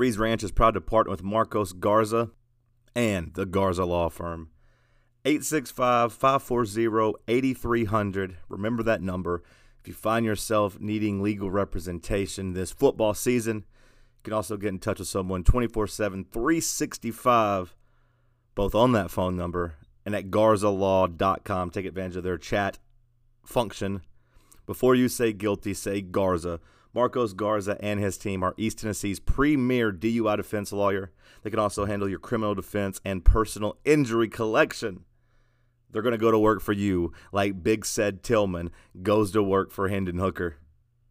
Reed's Ranch is proud to partner with Marcos Garza and the Garza Law Firm. 865 540 8300. Remember that number. If you find yourself needing legal representation this football season, you can also get in touch with someone 24 7, 365, both on that phone number and at garzalaw.com. Take advantage of their chat function. Before you say guilty, say Garza. Marcos Garza and his team are East Tennessee's premier DUI defense lawyer. They can also handle your criminal defense and personal injury collection. They're going to go to work for you like Big Ced Tillman goes to work for Hendon Hooker.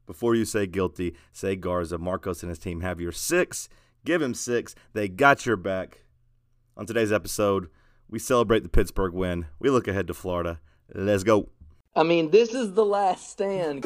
Before you say guilty, say Garza. Marcos and his team have your six. Give him six. They got your back. On today's episode, we celebrate the Pittsburgh win. We look ahead to Florida. Let's go. I mean, this is the last stand.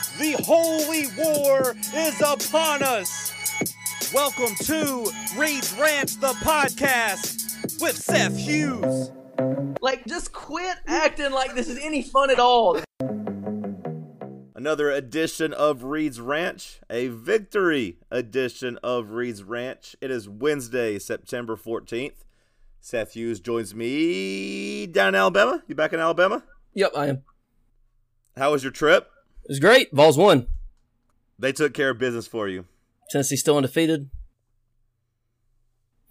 The holy war is upon us. Welcome to Reed's Ranch, the podcast with Seth Hughes. Like, just quit acting like this is any fun at all. Another edition of Reed's Ranch, a victory edition of Reed's Ranch. It is Wednesday, September 14th. Seth Hughes joins me down in Alabama. You back in Alabama? Yep, I am. How was your trip? It was great. Vols won. They took care of business for you. Tennessee still undefeated.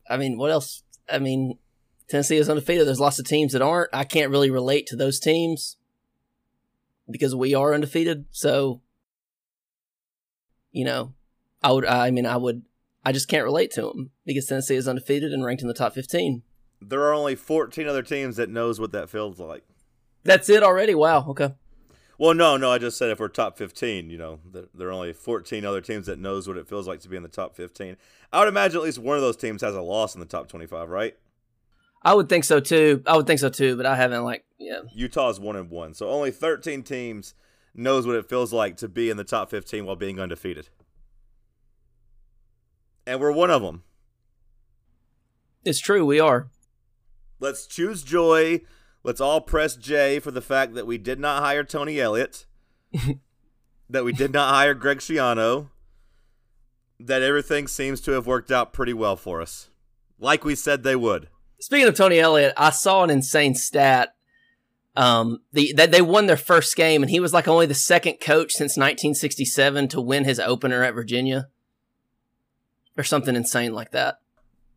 I mean, what else? I mean, Tennessee is undefeated. There's lots of teams that aren't. I can't really relate to those teams because we are undefeated. So, you know, I would. I mean, I would. I just can't relate to them because Tennessee is undefeated and ranked in the top 15. There are only 14 other teams that knows what that feels like. That's it already. Wow. Okay. Well, no, no. I just said if we're top 15, you know, there, there are only 14 other teams that knows what it feels like to be in the top 15. I would imagine at least one of those teams has a loss in the top 25, right? I would think so too. I would think so too, but I haven't like yeah. Utah's one and one, so only 13 teams knows what it feels like to be in the top 15 while being undefeated, and we're one of them. It's true. We are. Let's choose joy. Let's all press J for the fact that we did not hire Tony Elliott, that we did not hire Greg Schiano, that everything seems to have worked out pretty well for us, like we said they would. Speaking of Tony Elliott, I saw an insane stat. Um, the that they won their first game, and he was like only the second coach since 1967 to win his opener at Virginia, or something insane like that.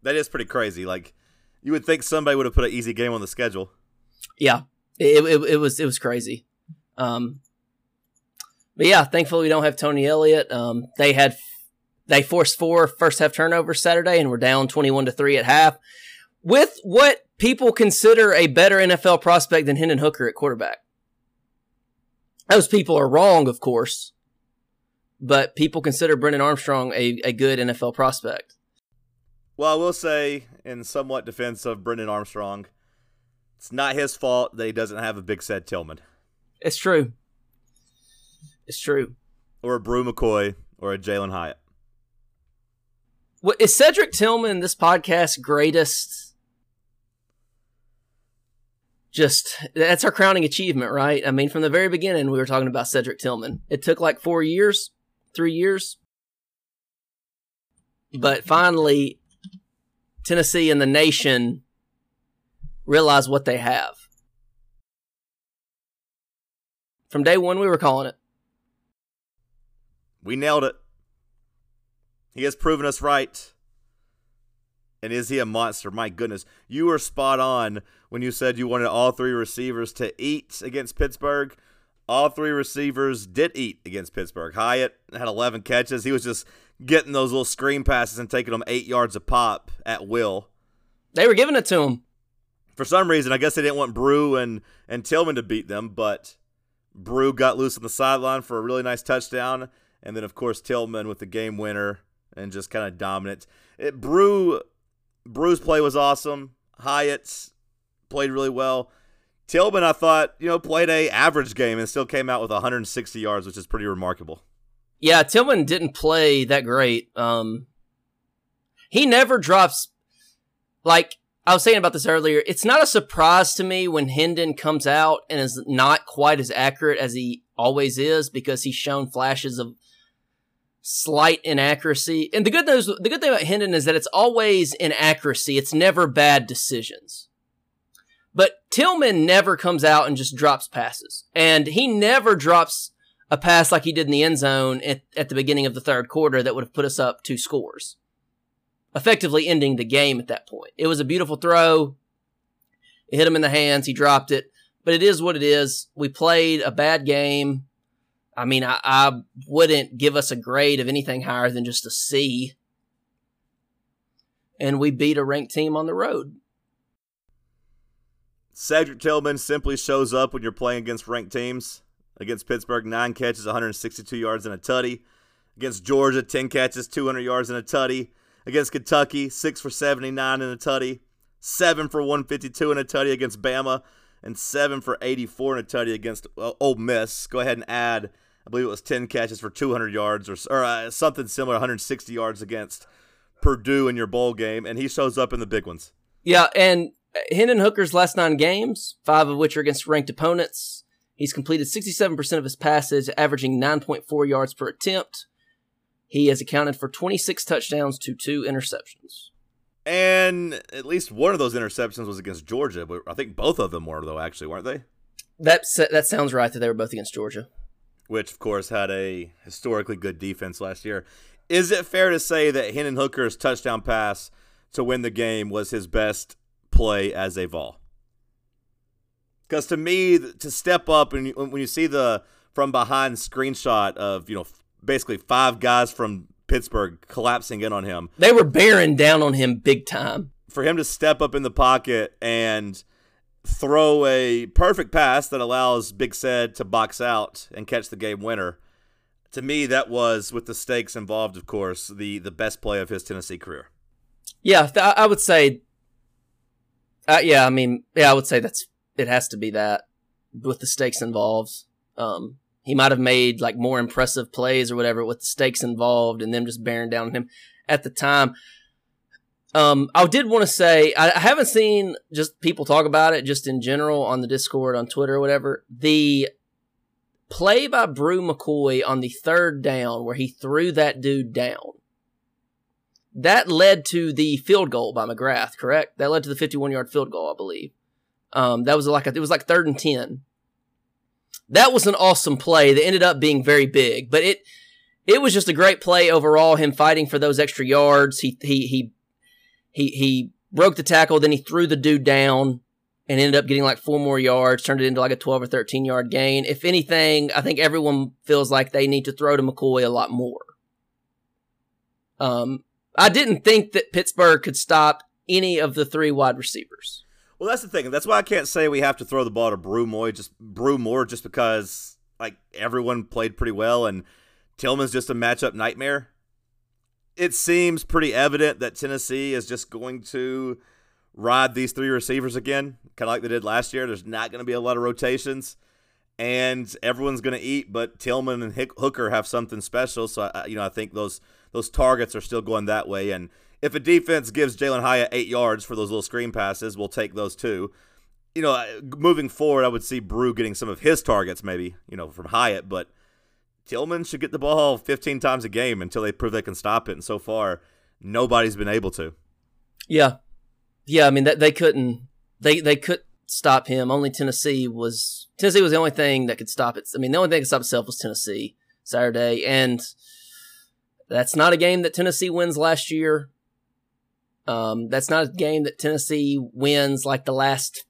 That is pretty crazy. Like you would think somebody would have put an easy game on the schedule. Yeah, it it, it was it was crazy. Um, but yeah, thankfully we don't have Tony Elliott. Um, they had they forced four first half turnovers Saturday, and were down 21 to three at half with what people consider a better NFL prospect than Hendon Hooker at quarterback. Those people are wrong, of course, but people consider Brennan Armstrong a, a good NFL prospect. Well, I will say, in somewhat defense of Brennan Armstrong, it's not his fault that he doesn't have a big Ced Tillman. It's true. It's true. Or a Bru McCoy or a Jalin Hyatt. What, is Cedric Tillman this podcast's greatest just that's our crowning achievement, right? I mean, from the very beginning, we were talking about Cedric Tillman. It took like four years, three years, but finally, Tennessee and the nation realize what they have. From day one, we were calling it. We nailed it. He has proven us right. And is he a monster? My goodness. You were spot on when you said you wanted all three receivers to eat against Pittsburgh. All three receivers did eat against Pittsburgh. Hyatt had 11 catches. He was just getting those little screen passes and taking them eight yards a pop at will. They were giving it to him. For some reason, I guess they didn't want Bru and, and Tillman to beat them, but Bru got loose on the sideline for a really nice touchdown. And then, of course, Tillman with the game winner and just kind of dominant. It, Bru, Bru's play was awesome. Hyatt's played really well. Tillman, I thought, you know, played a average game and still came out with 160 yards, which is pretty remarkable. Yeah, Tillman didn't play that great. Um, he never drops. Like I was saying about this earlier, it's not a surprise to me when Hendon comes out and is not quite as accurate as he always is because he's shown flashes of slight inaccuracy. And the good news, the good thing about Hendon is that it's always inaccuracy. It's never bad decisions. But Tillman never comes out and just drops passes. And he never drops a pass like he did in the end zone at, at the beginning of the third quarter that would have put us up two scores, effectively ending the game at that point. It was a beautiful throw. It hit him in the hands. He dropped it. But it is what it is. We played a bad game. I mean, I, I wouldn't give us a grade of anything higher than just a C. And we beat a ranked team on the road. Cedric Tillman simply shows up when you're playing against ranked teams. Against Pittsburgh, nine catches, 162 yards, and a tutty. Against Georgia, 10 catches, 200 yards, and a tutty. Against Kentucky, 6 for 79 in a tutty. 7 for 152 in a tutty against Bama. And 7 for 84 in a tutty against uh, Ole Miss. Go ahead and add, I believe it was 10 catches for 200 yards or, or uh, something similar, 160 yards against Purdue in your bowl game. And he shows up in the big ones. Yeah, and Hendon Hooker's last nine games, five of which are against ranked opponents. He's completed 67% of his passes, averaging 9.4 yards per attempt. He has accounted for 26 touchdowns to two interceptions. And at least one of those interceptions was against Georgia, but I think both of them were, though, actually, weren't they? That, that sounds right that they were both against Georgia. Which, of course, had a historically good defense last year. Is it fair to say that Hendon Hooker's touchdown pass to win the game was his best play as a Vol? Because to me, to step up and when you see the from behind screenshot of you know basically five guys from Pittsburgh collapsing in on him, they were bearing down on him big time. For him to step up in the pocket and throw a perfect pass that allows Big Ced to box out and catch the game winner. To me, that was with the stakes involved, of course, the the best play of his Tennessee career. Yeah, I would say. Uh, yeah, I mean, yeah, I would say that's it has to be that with the stakes involved. Um, he might have made like more impressive plays or whatever with the stakes involved and them just bearing down on him at the time. Um, I did want to say I, I haven't seen just people talk about it just in general on the Discord, on Twitter, or whatever. The play by Bru McCoy on the third down where he threw that dude down. That led to the field goal by McGrath, correct? That led to the 51 yard field goal, I believe. Um, that was like a, it was like third and ten. That was an awesome play that ended up being very big, but it it was just a great play overall. Him fighting for those extra yards. He he he he he broke the tackle, then he threw the dude down and ended up getting like four more yards, turned it into like a 12 or 13 yard gain. If anything, I think everyone feels like they need to throw to McCoy a lot more. Um, I didn't think that Pittsburgh could stop any of the three wide receivers. Well, that's the thing. That's why I can't say we have to throw the ball to Bru more, just Bru more, just because like everyone played pretty well and Tillman's just a matchup nightmare. It seems pretty evident that Tennessee is just going to ride these three receivers again, kind of like they did last year. There's not going to be a lot of rotations, and everyone's going to eat. But Tillman and Hooker have something special, so I, you know I think those those targets are still going that way, and if a defense gives Jalin Hyatt eight yards for those little screen passes, we'll take those too. You know, moving forward, I would see Bru getting some of his targets, maybe you know from Hyatt, but Tillman should get the ball 15 times a game until they prove they can stop it. And so far, nobody's been able to. Yeah, yeah. I mean, that they couldn't. They they could stop him. Only Tennessee was Tennessee was the only thing that could stop it. I mean, the only thing that could stop itself was Tennessee Saturday, and that's not a game that Tennessee wins last year. Um, that's not a game that Tennessee wins like the last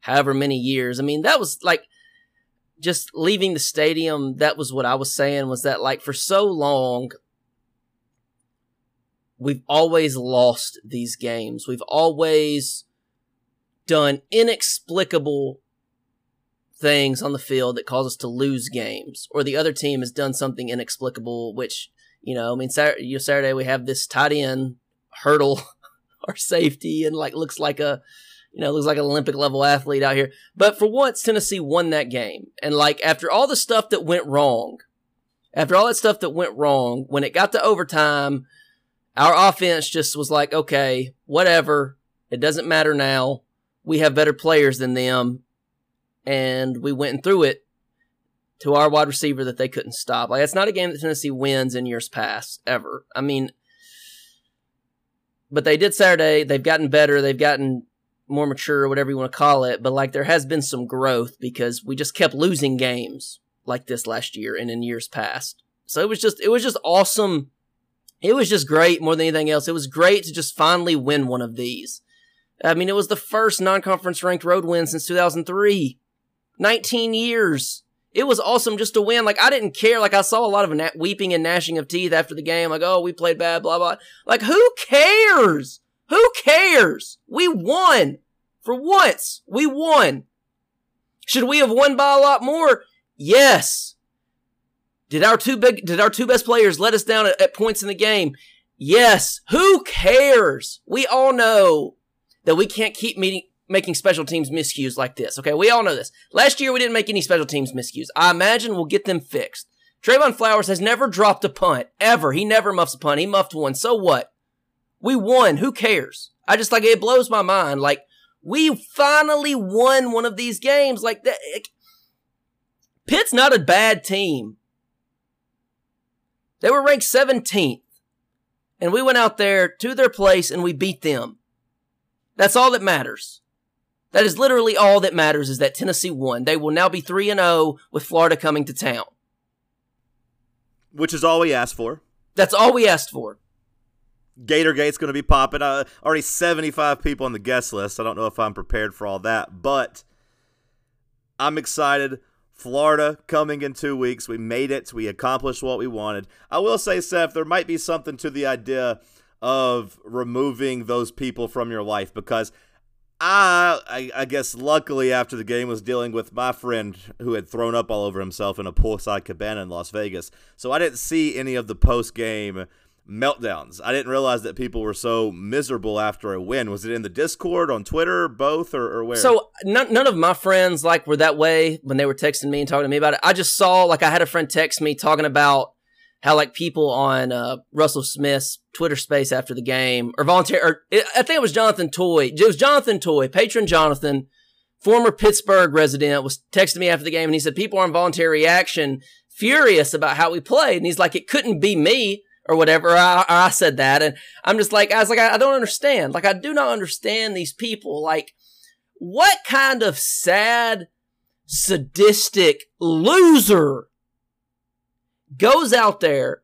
however many years. I mean, that was like just leaving the stadium. That was what I was saying was that like for so long, we've always lost these games. We've always done inexplicable things on the field that cause us to lose games, or the other team has done something inexplicable, which, you know, I mean, Saturday, Saturday we have this tight end hurdle or safety and like looks like a, you know, looks like an Olympic level athlete out here. But for once, Tennessee won that game. And like after all the stuff that went wrong, after all that stuff that went wrong, when it got to overtime, our offense just was like, okay, whatever. It doesn't matter now. We have better players than them. And we went and threw it to our wide receiver that they couldn't stop. Like, it's not a game that Tennessee wins in years past, ever. I mean, but they did Saturday. They've gotten better. They've gotten more mature, whatever you want to call it. But like, there has been some growth because we just kept losing games like this last year and in years past. So it was just, it was just awesome it was just great more than anything else. It was great to just finally win one of these. I mean, it was the first non conference ranked road win since 2003. 19 years. It was awesome just to win. Like, I didn't care. Like, I saw a lot of na- weeping and gnashing of teeth after the game. Like, oh, we played bad, blah, blah. Like, who cares? Who cares? We won. For once, we won. Should we have won by a lot more? Yes. Did our two big, did our two best players let us down at, at points in the game? Yes. Who cares? We all know that we can't keep meeting, making special teams miscues like this. Okay, we all know this. Last year we didn't make any special teams miscues. I imagine we'll get them fixed. Trevon Flowers has never dropped a punt ever. He never muffs a punt. He muffed one. So what? We won. Who cares? I just like it blows my mind. Like we finally won one of these games. Like that. Pitt's not a bad team. They were ranked 17th. And we went out there to their place and we beat them. That's all that matters. That is literally all that matters is that Tennessee won. They will now be 3 and 0 with Florida coming to town. Which is all we asked for. That's all we asked for. Gatorgate's going to be popping. Uh, already 75 people on the guest list. I don't know if I'm prepared for all that, but I'm excited. Florida coming in two weeks. We made it. We accomplished what we wanted. I will say, Seth, there might be something to the idea of removing those people from your life because I, I, I guess, luckily after the game was dealing with my friend who had thrown up all over himself in a poolside cabana in Las Vegas. So I didn't see any of the post game meltdowns. I didn't realize that people were so miserable after a win. Was it in the Discord, on Twitter, both, or, or where? So none, none of my friends like were that way when they were texting me and talking to me about it. I just saw like I had a friend text me talking about how like people on uh, Russell Smith's Twitter space after the game or volunteer, or I think it was Jonathan Toy. It was Jonathan Toy, patron Jonathan, former Pittsburgh resident, was texting me after the game and he said people are on voluntary reaction furious about how we played. And he's like, it couldn't be me or whatever. I, I said that. And I'm just like, I was like, I, I don't understand. Like, I do not understand these people. Like, what kind of sad, sadistic loser goes out there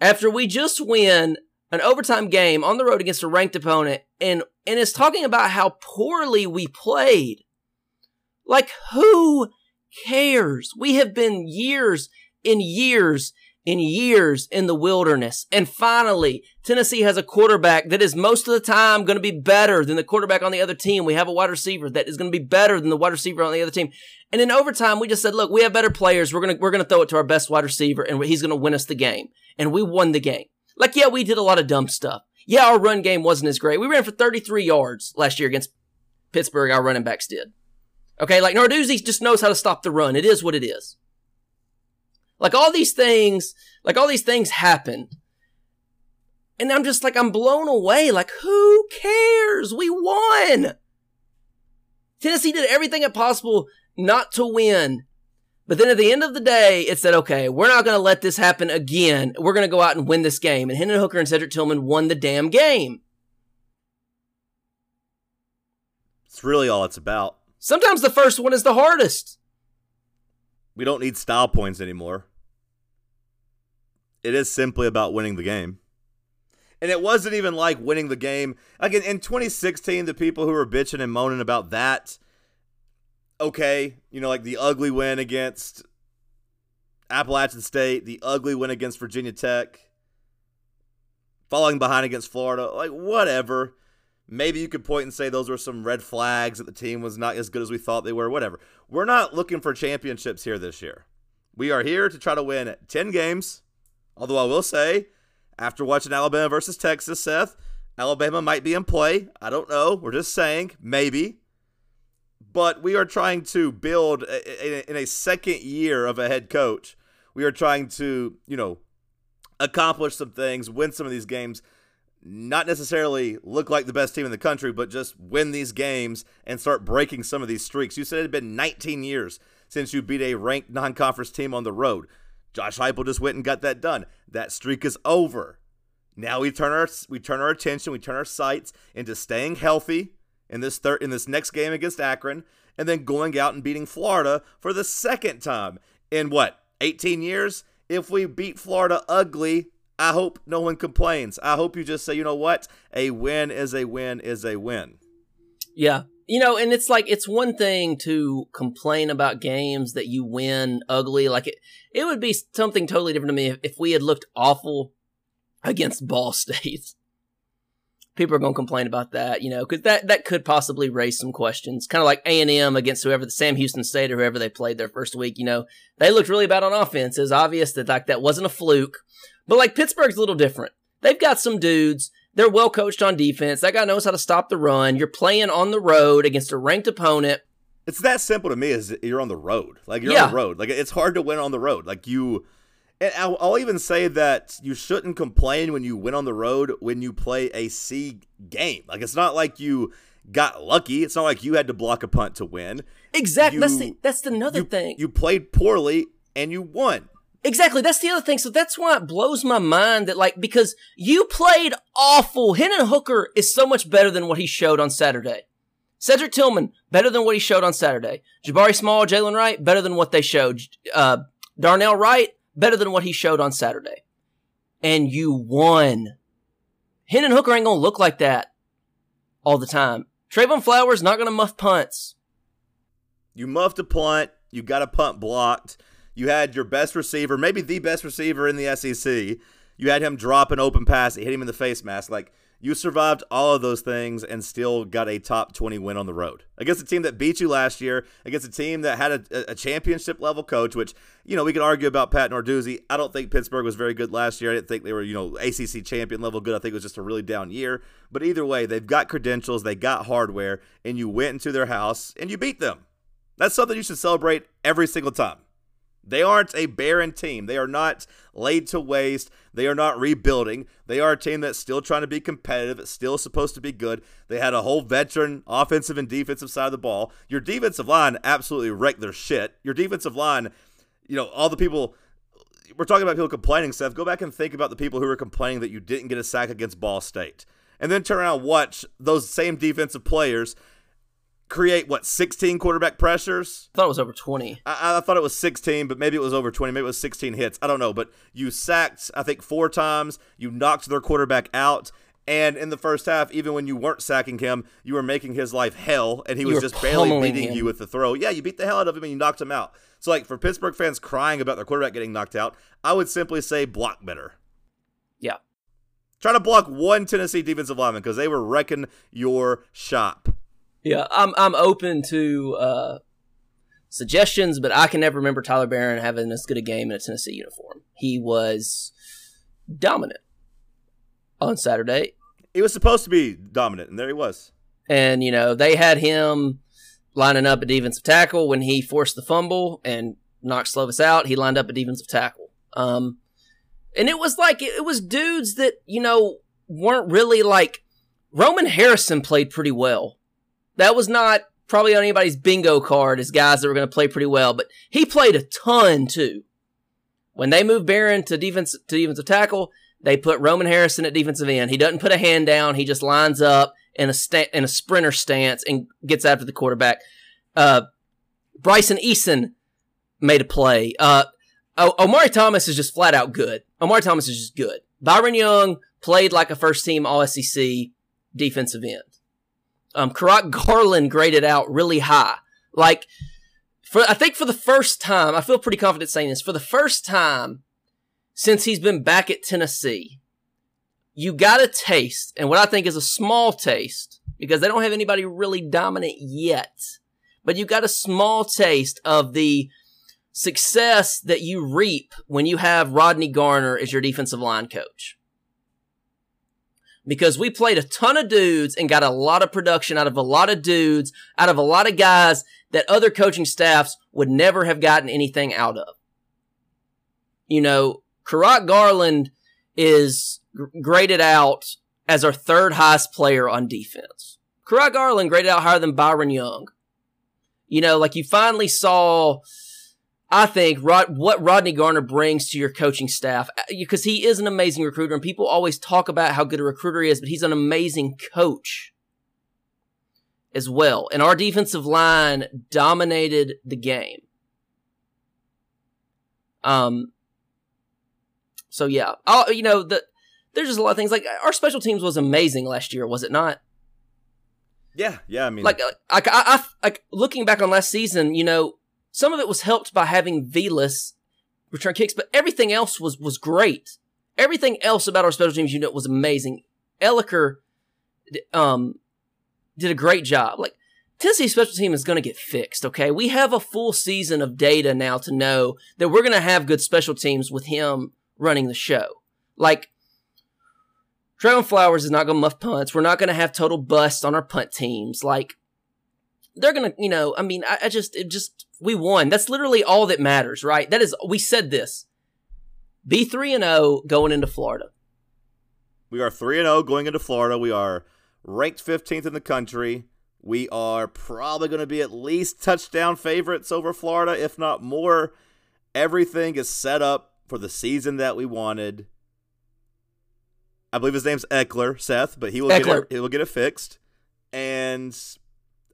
after we just win an overtime game on the road against a ranked opponent and, and is talking about how poorly we played? Like, who cares? We have been years and years in years in the wilderness. And finally, Tennessee has a quarterback that is most of the time going to be better than the quarterback on the other team. We have a wide receiver that is going to be better than the wide receiver on the other team. And in overtime, we just said, look, we have better players. We're going to, we're going to throw it to our best wide receiver and he's going to win us the game. And we won the game. Like, yeah, we did a lot of dumb stuff. Yeah, our run game wasn't as great. We ran for 33 yards last year against Pittsburgh. Our running backs did. Okay. Like Narduzzi just knows how to stop the run. It is what it is. Like all these things, like all these things happen. And I'm just like, I'm blown away. Like, who cares? We won. Tennessee did everything at possible not to win. But then at the end of the day, it said, okay, we're not going to let this happen again. We're going to go out and win this game. And Hendon Hooker and Cedric Tillman won the damn game. It's really all it's about. Sometimes the first one is the hardest. We don't need style points anymore. It is simply about winning the game. And it wasn't even like winning the game. Again, in 2016, the people who were bitching and moaning about that, okay, you know, like the ugly win against Appalachian State, the ugly win against Virginia Tech. falling behind against Florida, like whatever. Maybe you could point and say those were some red flags that the team was not as good as we thought they were, whatever. We're not looking for championships here this year. We are here to try to win 10 games. Although I will say, after watching Alabama versus Texas, Seth, Alabama might be in play. I don't know. We're just saying, maybe. But we are trying to build in a second year of a head coach. We are trying to, you know, accomplish some things, win some of these games not necessarily look like the best team in the country, but just win these games and start breaking some of these streaks. You said it had been 19 years since you beat a ranked non conference team on the road. Josh Heupel just went and got that done. That streak is over. Now we turn our we turn our attention, we turn our sights into staying healthy in this third in this next game against Akron, and then going out and beating Florida for the second time in what 18 years. If we beat Florida ugly, I hope no one complains. I hope you just say, you know what? A win is a win is a win. Yeah. You know, and it's like it's one thing to complain about games that you win ugly. Like it, it would be something totally different to me if, if we had looked awful against Ball State. People are going to complain about that, you know, because that that could possibly raise some questions. Kind of like A and M against whoever the Sam Houston State or whoever they played their first week. You know, they looked really bad on offense. It's obvious that like that wasn't a fluke. But like Pittsburgh's a little different. They've got some dudes. They're well coached on defense. That guy knows how to stop the run. You're playing on the road against a ranked opponent. It's that simple to me. Is you're on the road. Like you're yeah. on the road. Like it's hard to win on the road. Like you. And I'll, I'll even say that you shouldn't complain when you win on the road when you play a C game. Like it's not like you got lucky. It's not like you had to block a punt to win. Exactly. You, that's the, that's another you, thing. You played poorly and you won. Exactly. That's the other thing. So that's why it blows my mind that like, because you played awful. Hendon Hooker is so much better than what he showed on Saturday. Cedric Tillman, better than what he showed on Saturday. Jabari Small, Jaylen Wright, better than what they showed. Uh, Darnell Wright, better than what he showed on Saturday. And you won. Hendon Hooker ain't gonna look like that all the time. Trevon Flowers not gonna muff punts. You muffed a punt. You got a punt blocked. You had your best receiver, maybe the best receiver in the SEC. You had him drop an open pass, it hit him in the face mask. Like you survived all of those things and still got a top 20 win on the road against a team that beat you last year, against a team that had a, a championship level coach, which, you know, we could argue about Pat Narduzzi. I don't think Pittsburgh was very good last year. I didn't think they were, you know, ACC champion level good. I think it was just a really down year. But either way, they've got credentials, they got hardware, and you went into their house and you beat them. That's something you should celebrate every single time. They aren't a barren team. They are not laid to waste. They are not rebuilding. They are a team that's still trying to be competitive. Still supposed to be good. They had a whole veteran offensive and defensive side of the ball. Your defensive line absolutely wrecked their shit. Your defensive line, you know, all the people we're talking about people complaining, Seth. Go back and think about the people who were complaining that you didn't get a sack against Ball State. And then turn around and watch those same defensive players create what 16 quarterback pressures. I thought it was over 20. I, I, thought it was 16, but maybe it was over 20. Maybe it was 16 hits. I don't know. But you sacked, I think, four times. You knocked their quarterback out. And in the first half, even when you weren't sacking him, you were making his life hell, and he you was just barely beating him. you with the throw. Yeah, you beat the hell out of him and you knocked him out. So, like for Pittsburgh fans crying about their quarterback getting knocked out, I would simply say block better. Yeah. Try to block one Tennessee defensive lineman because they were wrecking your shop. Yeah, I'm I'm open to uh, suggestions, but I can never remember Tyler Baron having as good a game in a Tennessee uniform. He was dominant on Saturday. He was supposed to be dominant, and there he was. And you know they had him lining up at defensive tackle when he forced the fumble and knocked Slovis out. He lined up at defensive tackle. Um, and it was like it was dudes that you know weren't really like Roman Harrison played pretty well that was not probably on anybody's bingo card as guys that were going to play pretty well, but he played a ton too. When they moved Baron to defense to defensive tackle, they put Roman Harrison at defensive end. He doesn't put a hand down. He just lines up in a sta- in a sprinter stance and gets after the quarterback. Uh, Bryson Eason made a play. Uh, o- Omari Thomas is just flat out good. Omari Thomas is just good. Byron Young played like a first team All SEC defensive end um, Kurott Garland graded out really high. Like, for I think for the first time, I feel pretty confident saying this. For the first time since he's been back at Tennessee, you got a taste, and what I think is a small taste, because they don't have anybody really dominant yet, but you got a small taste of the success that you reap when you have Rodney Garner as your defensive line coach. Because we played a ton of dudes and got a lot of production out of a lot of dudes, out of a lot of guys that other coaching staffs would never have gotten anything out of. You know, Kurott Garland is graded out as our third highest player on defense. Kurott Garland graded out higher than Byron Young. You know, like you finally saw, I think, Rod, what Rodney Garner brings to your coaching staff because uh, he is an amazing recruiter, and people always talk about how good a recruiter he is, but he's an amazing coach as well. And our defensive line dominated the game. Um. So yeah, I'll, you know the there's just a lot of things like our special teams was amazing last year, was it not? Yeah, yeah. I mean, like, like I, I, like looking back on last season, you know, some of it was helped by having Velus return kicks, but everything else was was great. Everything else about our special teams unit was amazing. Elicker, um, did a great job. Like Tennessee special team is going to get fixed. Okay, we have a full season of data now to know that we're going to have good special teams with him running the show. Like Trevon Flowers is not going to muff punts. We're not going to have total busts on our punt teams. Like, they're going to, you know, I mean, I, I just, it just, we won. That's literally all that matters, right? That is, we said this. Be 3 and 0 going into Florida. We are 3 and 0 going into Florida. We are ranked 15th in the country. We are probably going to be at least touchdown favorites over Florida, if not more. Everything is set up for the season that we wanted. I believe his name's Ekeler, Seth, but he will get it, he will get it fixed. And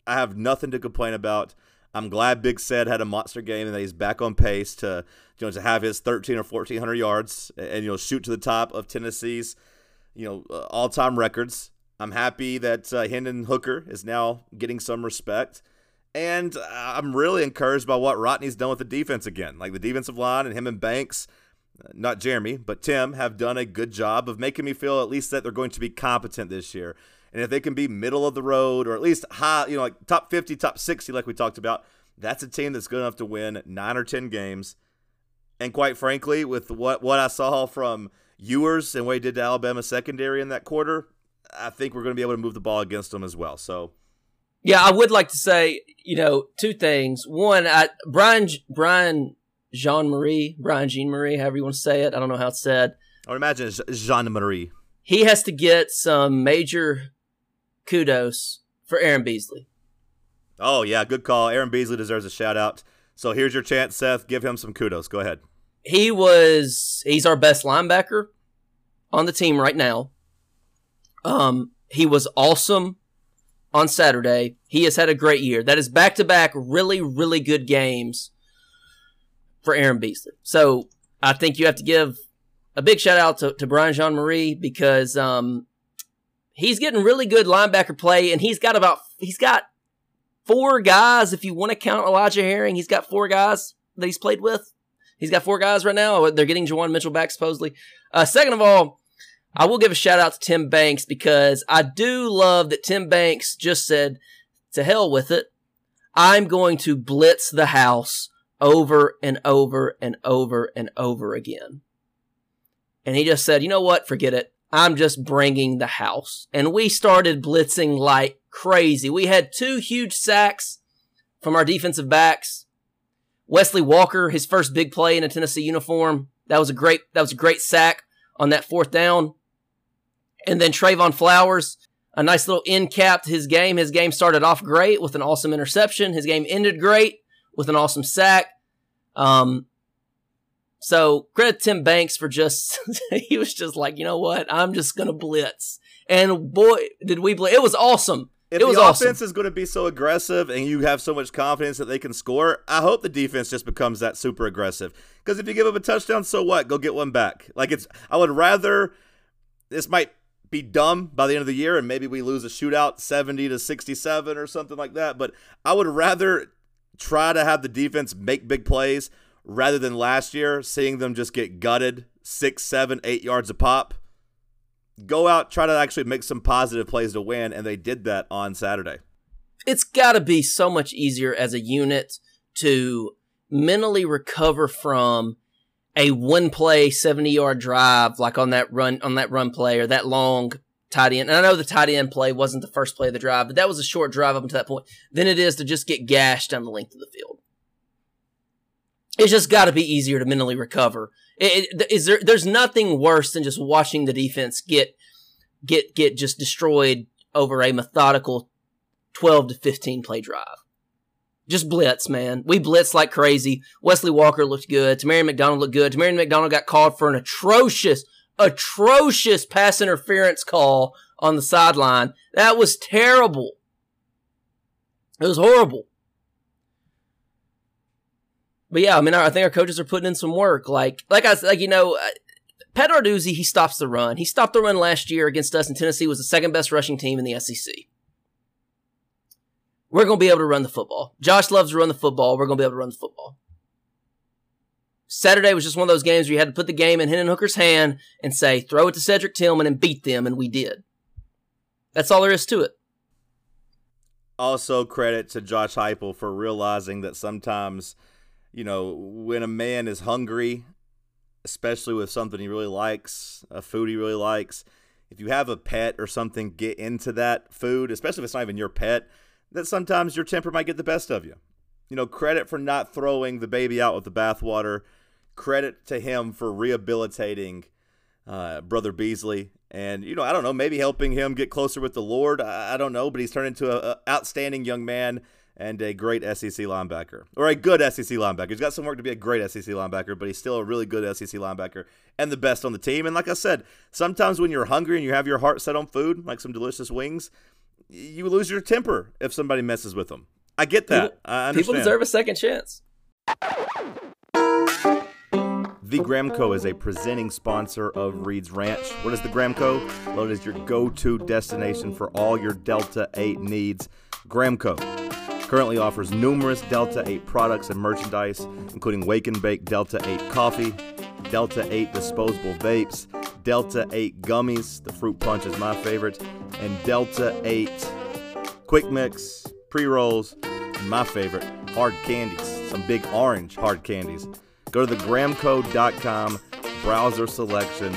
I have nothing to complain about. I'm glad Big Ced had a monster game and that he's back on pace to you know to have his 13 or 1400 yards and you know shoot to the top of Tennessee's you know uh, all-time records. I'm happy that uh, Hendon Hooker is now getting some respect. And I'm really encouraged by what Rodney's done with the defense again. Like the defensive line and him and Banks not Jeremy, but Tim, have done a good job of making me feel at least that they're going to be competent this year. And if they can be middle of the road or at least high, you know, like top 50, top 60, like we talked about, that's a team that's good enough to win nine or 10 games. And quite frankly, with what, what I saw from Ewers and what he did to Alabama secondary in that quarter, I think we're going to be able to move the ball against them as well. So, yeah, I would like to say, you know, two things. One, I, Brian Brian Jean-Mary, Brian Jean-Mary, however you want to say it. I don't know how it's said. I would imagine it's Jean Marie. He has to get some major kudos for Aaron Beasley. Oh yeah, good call. Aaron Beasley deserves a shout out. So here's your chance, Seth. Give him some kudos. Go ahead. He was he's our best linebacker on the team right now. Um, he was awesome on Saturday. He has had a great year. That is back to back really, really good games for Aaron Beasley. So I think you have to give a big shout out to, to Brian Jean-Mary because um, he's getting really good linebacker play, and he's got about he's got four guys. If you want to count Elijah Herring, he's got four guys that he's played with. He's got four guys right now. They're getting Juwan Mitchell back supposedly. Uh, second of all, I will give a shout out to Tim Banks because I do love that Tim Banks just said, "To hell with it, I'm going to blitz the house." over and over and over and over again. And he just said, you know what? Forget it. I'm just bringing the house. And we started blitzing like crazy. We had two huge sacks from our defensive backs. Wesley Walker, his first big play in a Tennessee uniform. That was a great, that was a great sack on that fourth down. And then Trevon Flowers, a nice little end cap to his game. His game started off great with an awesome interception. His game ended great with an awesome sack. Um, so credit Tim Banks for just he was just like, you know what, I'm just gonna blitz, and boy, did we blitz! It was awesome. If it was the awesome. offense is going to be so aggressive and you have so much confidence that they can score, I hope the defense just becomes that super aggressive. Because if you give up a touchdown, so what? Go get one back. Like it's, I would rather. This might be dumb by the end of the year, and maybe we lose a shootout, seventy to sixty-seven or something like that. But I would rather try to have the defense make big plays rather than last year seeing them just get gutted six, seven, eight yards a pop. Go out, try to actually make some positive plays to win, and they did that on Saturday. It's got to be so much easier as a unit to mentally recover from a one play 70 yard drive like on that run on that run play or that long tight end. And I know the tight end play wasn't the first play of the drive, but that was a short drive up until that point. Than it is to just get gashed down the length of the field. It's just got to be easier to mentally recover. It, it, is there? There's nothing worse than just watching the defense get get get just destroyed over a methodical 12 to 15 play drive. Just blitz, man. We blitz like crazy. Wesley Walker looked good. Tamarion McDonald looked good. Tamarion McDonald got called for an atrocious, atrocious pass interference call on the sideline. That was terrible. It was horrible. But yeah, I mean, I think our coaches are putting in some work. Like, like I like you know, uh, Pat Narduzzi, he stops the run. He stopped the run last year against us, and Tennessee was the second best rushing team in the SEC. We're going to be able to run the football. Josh loves to run the football. We're going to be able to run the football. Saturday was just one of those games where you had to put the game in Hendon Hooker's hand and say, throw it to Cedric Tillman and beat them, and we did. That's all there is to it. Also, credit to Josh Heupel for realizing that sometimes, you know, when a man is hungry, especially with something he really likes, a food he really likes, if you have a pet or something, get into that food, especially if it's not even your pet that sometimes your temper might get the best of you. You know, credit for not throwing the baby out with the bathwater. Credit to him for rehabilitating uh, Brother Beasley. And, you know, I don't know, maybe helping him get closer with the Lord. I, I don't know, but he's turned into an outstanding young man and a great SEC linebacker, or a good SEC linebacker. He's got some work to be a great SEC linebacker, but he's still a really good SEC linebacker and the best on the team. And like I said, sometimes when you're hungry and you have your heart set on food, like some delicious wings, you lose your temper if somebody messes with them. I get that. People, I people deserve a second chance. The Gramco is a presenting sponsor of Reed's Ranch. What is the Gramco? Well, it is your go-to destination for all your Delta 8 needs. Gramco currently offers numerous Delta 8 products and merchandise, including Wake and Bake Delta 8 coffee, Delta 8 disposable vapes, Delta 8 gummies, the fruit punch is my favorite, and Delta 8 quick mix, pre rolls, my favorite, hard candies, some big orange hard candies. Go to thegramco.com, browser selection,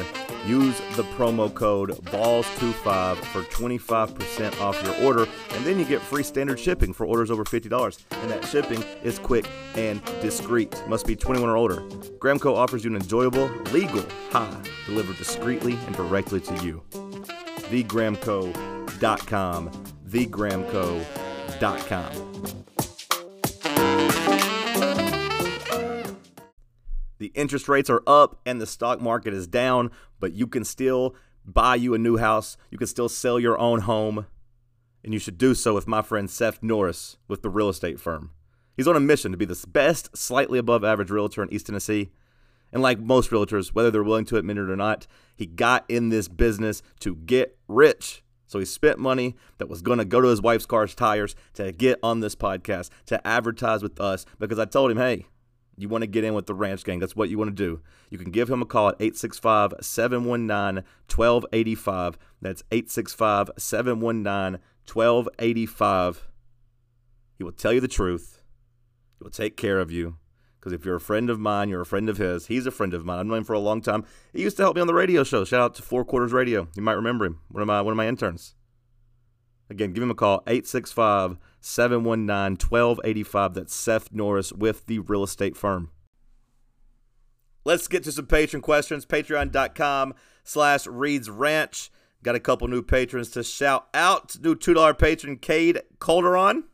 use the promo code BALLS25 for 25% off your order, and then you get free standard shipping for orders over $50. And that shipping is quick and discreet. Must be 21 or older. Gramco offers you an enjoyable, legal high delivered discreetly and directly to you. TheGramco.com. TheGramco.com. The interest rates are up and the stock market is down, but you can still buy you a new house. You can still sell your own home. And you should do so with my friend Seth Norris with the real estate firm. He's on a mission to be the best, slightly above average realtor in East Tennessee. And like most realtors, whether they're willing to admit it or not, he got in this business to get rich. So he spent money that was going to go to his wife's car's tires to get on this podcast, to advertise with us, because I told him, hey, you want to get in with the ranch gang, that's what you want to do. You can give him a call at 865 719 1285. That's 865 719 1285. He will tell you the truth, he will take care of you. Because if you're a friend of mine, you're a friend of his. He's a friend of mine. I've known him for a long time. He used to help me on the radio show. Shout out to Four Quarters Radio. You might remember him. One of my one of my interns. Again, give him a call, 865 719 1285. That's Seth Norris with the real estate firm. Let's get to some patron questions. Patreon.com slash Reed's Ranch. Got a couple new patrons to shout out. New $2 patron, Cade Calderon.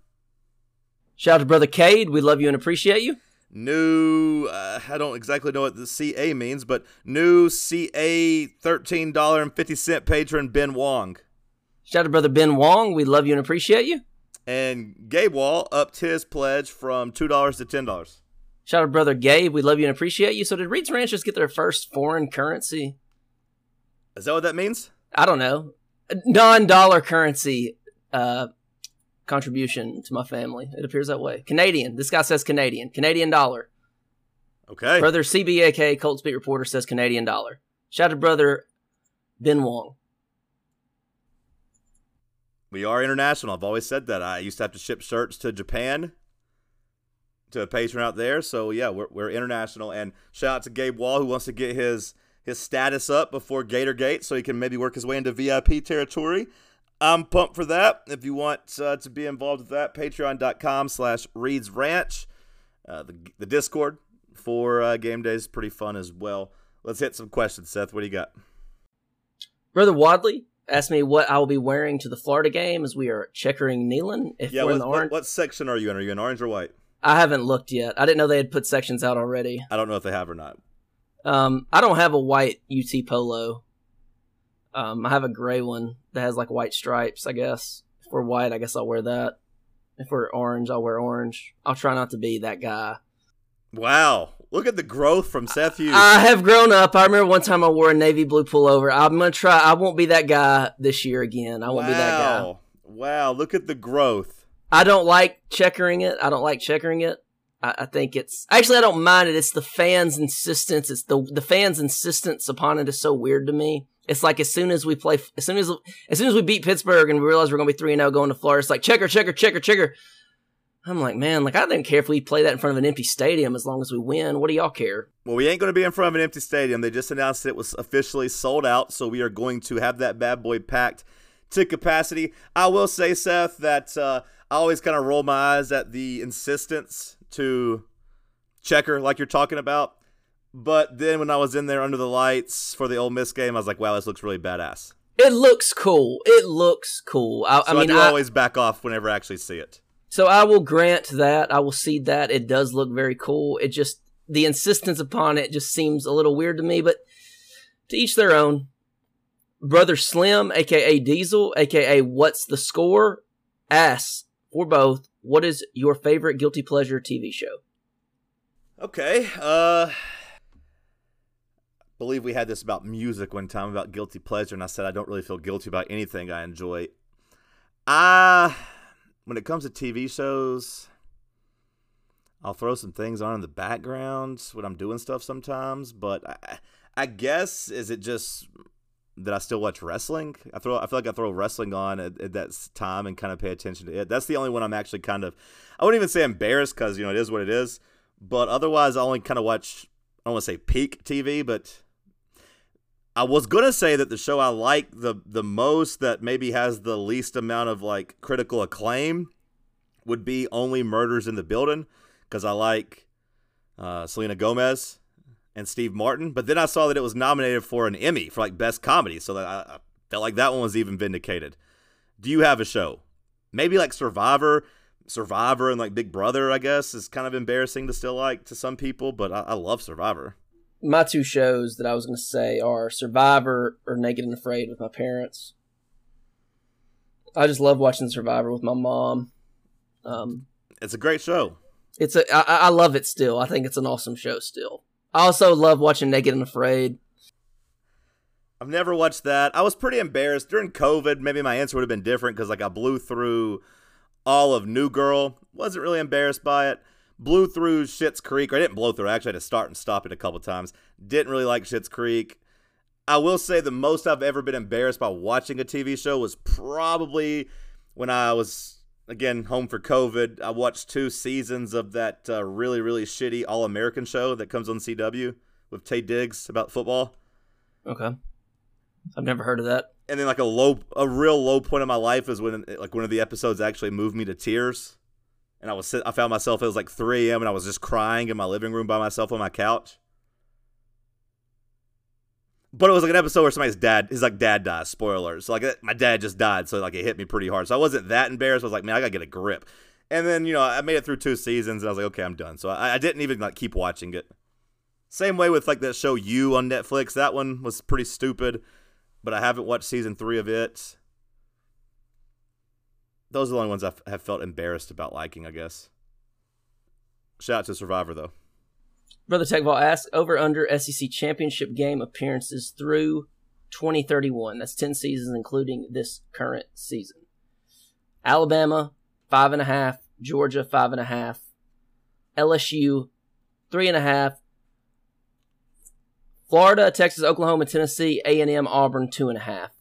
Shout out to Brother Cade. We love you and appreciate you. New, uh, I don't exactly know what the CA means, but new CA $13.50 patron, Ben Wong. Shout out to Brother Ben Wong. We love you and appreciate you. And Gabe Wall upped his pledge from $2 to $10. Shout out Brother Gabe. We love you and appreciate you. So, did Reed's Ranchers get their first foreign currency? Is that what that means? I don't know. Non dollar currency uh, contribution to my family. It appears that way. Canadian. This guy says Canadian. Canadian dollar. Okay. Brother CBAK Colt Speed Reporter says Canadian dollar. Shout out to Brother Ben Wong. We are international. I've always said that. I used to have to ship shirts to Japan to a patron out there. So yeah, we're, we're international. And shout out to Gabe Wall who wants to get his his status up before Gator Gate so he can maybe work his way into VIP territory. I'm pumped for that. If you want uh, to be involved with that, patreon.com slash Reed's Ranch. Uh, the, the Discord for uh, game day is pretty fun as well. Let's hit some questions, Seth. What do you got? Brother Wadley asked me what I will be wearing to the Florida game as we are checkering Neyland. If Yeah, we're what, in the what, orange, what section are you in? Are you in orange or white? I haven't looked yet. I didn't know they had put sections out already. I don't know if they have or not. Um, I don't have a white UT polo. Um, I have a gray one that has like white stripes. I guess if we're white, I guess I'll wear that. If we're orange, I'll wear orange. I'll try not to be that guy. Wow. Look at the growth from Seth Hughes. I have grown up. I remember one time I wore a navy blue pullover. I'm gonna try. I won't be that guy this year again. I won't be that guy. Wow. Wow. Look at the growth. I don't like checkering it. I don't like checkering it. I, I think it's actually I don't mind it. It's the fans' insistence. It's the the fans' insistence upon it is so weird to me. It's like as soon as we play, as soon as as soon as we beat Pittsburgh and we realize we're gonna be three and zero going to Florida, it's like checker, checker, checker, checker. I'm like, man, like I didn't care if we play that in front of an empty stadium as long as we win. What do y'all care? Well, we ain't going to be in front of an empty stadium. They just announced it was officially sold out, so we are going to have that bad boy packed to capacity. I will say, Seth, that uh, I always kind of roll my eyes at the insistence to checker, like you're talking about. But then when I was in there under the lights for the Ole Miss game, I was like, wow, this looks really badass. It looks cool. It looks cool. I, So I, I mean, do I- always back off whenever I actually see it. So I will grant that. I will see that. It does look very cool. It just, the insistence upon it just seems a little weird to me, but to each their own. Brother Slim, aka Diesel, aka What's the Score, asks for both, what is your favorite guilty pleasure TV show? Okay. Uh believe we had this about music one time about guilty pleasure and I said I don't really feel guilty about anything I enjoy. Ah, when it comes to TV shows, I'll throw some things on in the background when I'm doing stuff sometimes, but I, I guess is it just that I still watch wrestling? I throw I feel like I throw wrestling on at, at that time and kind of pay attention to it. That's the only one I'm actually kind of I wouldn't even say embarrassed cuz you know it is what it is. But otherwise, I only kind of watch. I don't want to say peak TV, but I was gonna say that the show I like the the most that maybe has the least amount of like critical acclaim would be Only Murders in the Building because I like uh, Selena Gomez and Steve Martin. But then I saw that it was nominated for an Emmy for like best comedy, so that I, I felt like that one was even vindicated. Do you have a show? Maybe like Survivor. Survivor and like Big Brother, I guess, is kind of embarrassing to still like to some people, but I, I love Survivor. My two shows that I was going to say are Survivor or Naked and Afraid with my parents. I just love watching Survivor with my mom. Um, It's a great show. It's a I, I love it still. I think it's an awesome show still. I also love watching Naked and Afraid. I've never watched that. I was pretty embarrassed during COVID. Maybe my answer would have been different because like I blew through all of New Girl. Wasn't really embarrassed by it. Blew through Schitt's Creek. Or I didn't blow through. I actually had to start and stop it a couple times. Didn't really like Schitt's Creek. I will say the most I've ever been embarrassed by watching a TV show was probably when I was again home for COVID. I watched two seasons of that uh, really really shitty All American show that comes on CW with Taye Diggs about football. Okay. I've never heard of that. and then like a low a real low point of my life is when like one of the episodes actually moved me to tears and i was i found myself it was like 3 a.m and i was just crying in my living room by myself on my couch. But it was like an episode where somebody's dad his like dad dies spoilers. So like my dad just died so like it hit me pretty hard. So i wasn't that embarrassed. I was like man i gotta get a grip. And then you know i made it through two seasons and i was like okay i'm done. So i, I didn't even like keep watching it. Same way with like that show you on netflix. That one was pretty stupid but I haven't watched season three of it. Those are the only ones I have felt embarrassed about liking, I guess. Shout out to Survivor, though. Brother Techball asks over under SEC championship game appearances through 2031. That's 10 seasons, including this current season. Alabama, five and a half. Georgia, five and a half. LSU, three and a half. Florida, Texas, Oklahoma, Tennessee, A&M, Auburn, two and a half.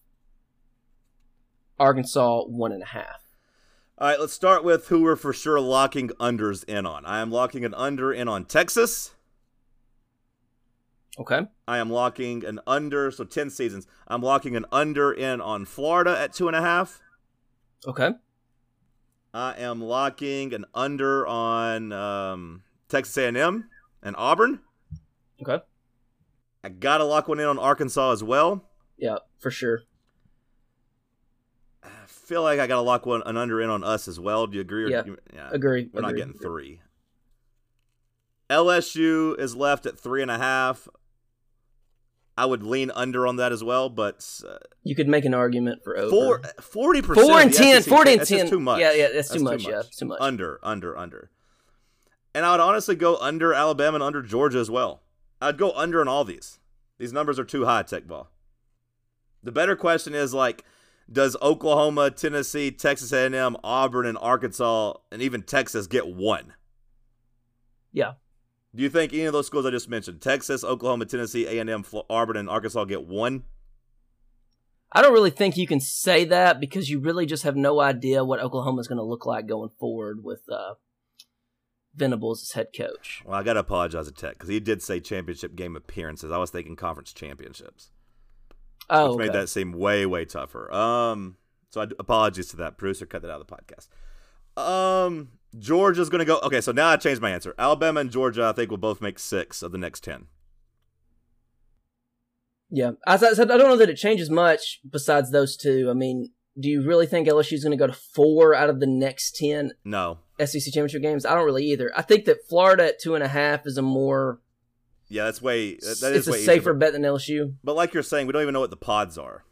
Arkansas one and a half. All right, let's start with who we're for sure locking unders in on. I am locking an under in on Texas. Okay. I am locking an under, so 10 seasons. I'm locking an under in on Florida at two and a half. Okay. I am locking an under on um, Texas A&M and Auburn. Okay. I gotta lock one in on Arkansas as well. Yeah, for sure. Feel like I gotta lock one an under in on us as well. Do you agree? Or Yeah. you- yeah. Agree. We're not getting three. LSU is left at three and a half. I would lean under on that as well, but uh, You could make an argument for over. 40%. Four and 10. SEC 40 and that's 10. too much. Yeah, yeah, that's too much, yeah, too much. Under, under, under. And I would honestly go under Alabama and under Georgia as well. I'd go under on all these. These numbers are too high, Tech Ball. The better question is like, does Oklahoma, Tennessee, Texas A&M, Auburn, and Arkansas, and even Texas get one? Yeah. Do you think any of those schools I just mentioned, Texas, Oklahoma, Tennessee, A&M, Auburn, and Arkansas, get one? I don't really think you can say that because you really just have no idea what Oklahoma is going to look like going forward with uh, Venables as head coach. Well, I got to apologize to Tech because he did say championship game appearances. I was thinking conference championships, Oh, which okay. made that seem way, way tougher. Um, so I apologies to that. Producer cut that out of the podcast. Um, Georgia's going to go. Okay, so now I changed my answer. Alabama and Georgia, I think, will both make six of the next 10. yeah. As I said, I don't know that it changes much besides those two. I mean, do you really think LSU's going to go to four out of the next 10 No. SEC championship games? I don't really either. I think that Florida at two and a half is a more, Yeah, that's way. That, that is it's a way safer easier. bet than LSU. But like you're saying, we don't even know what the pods are.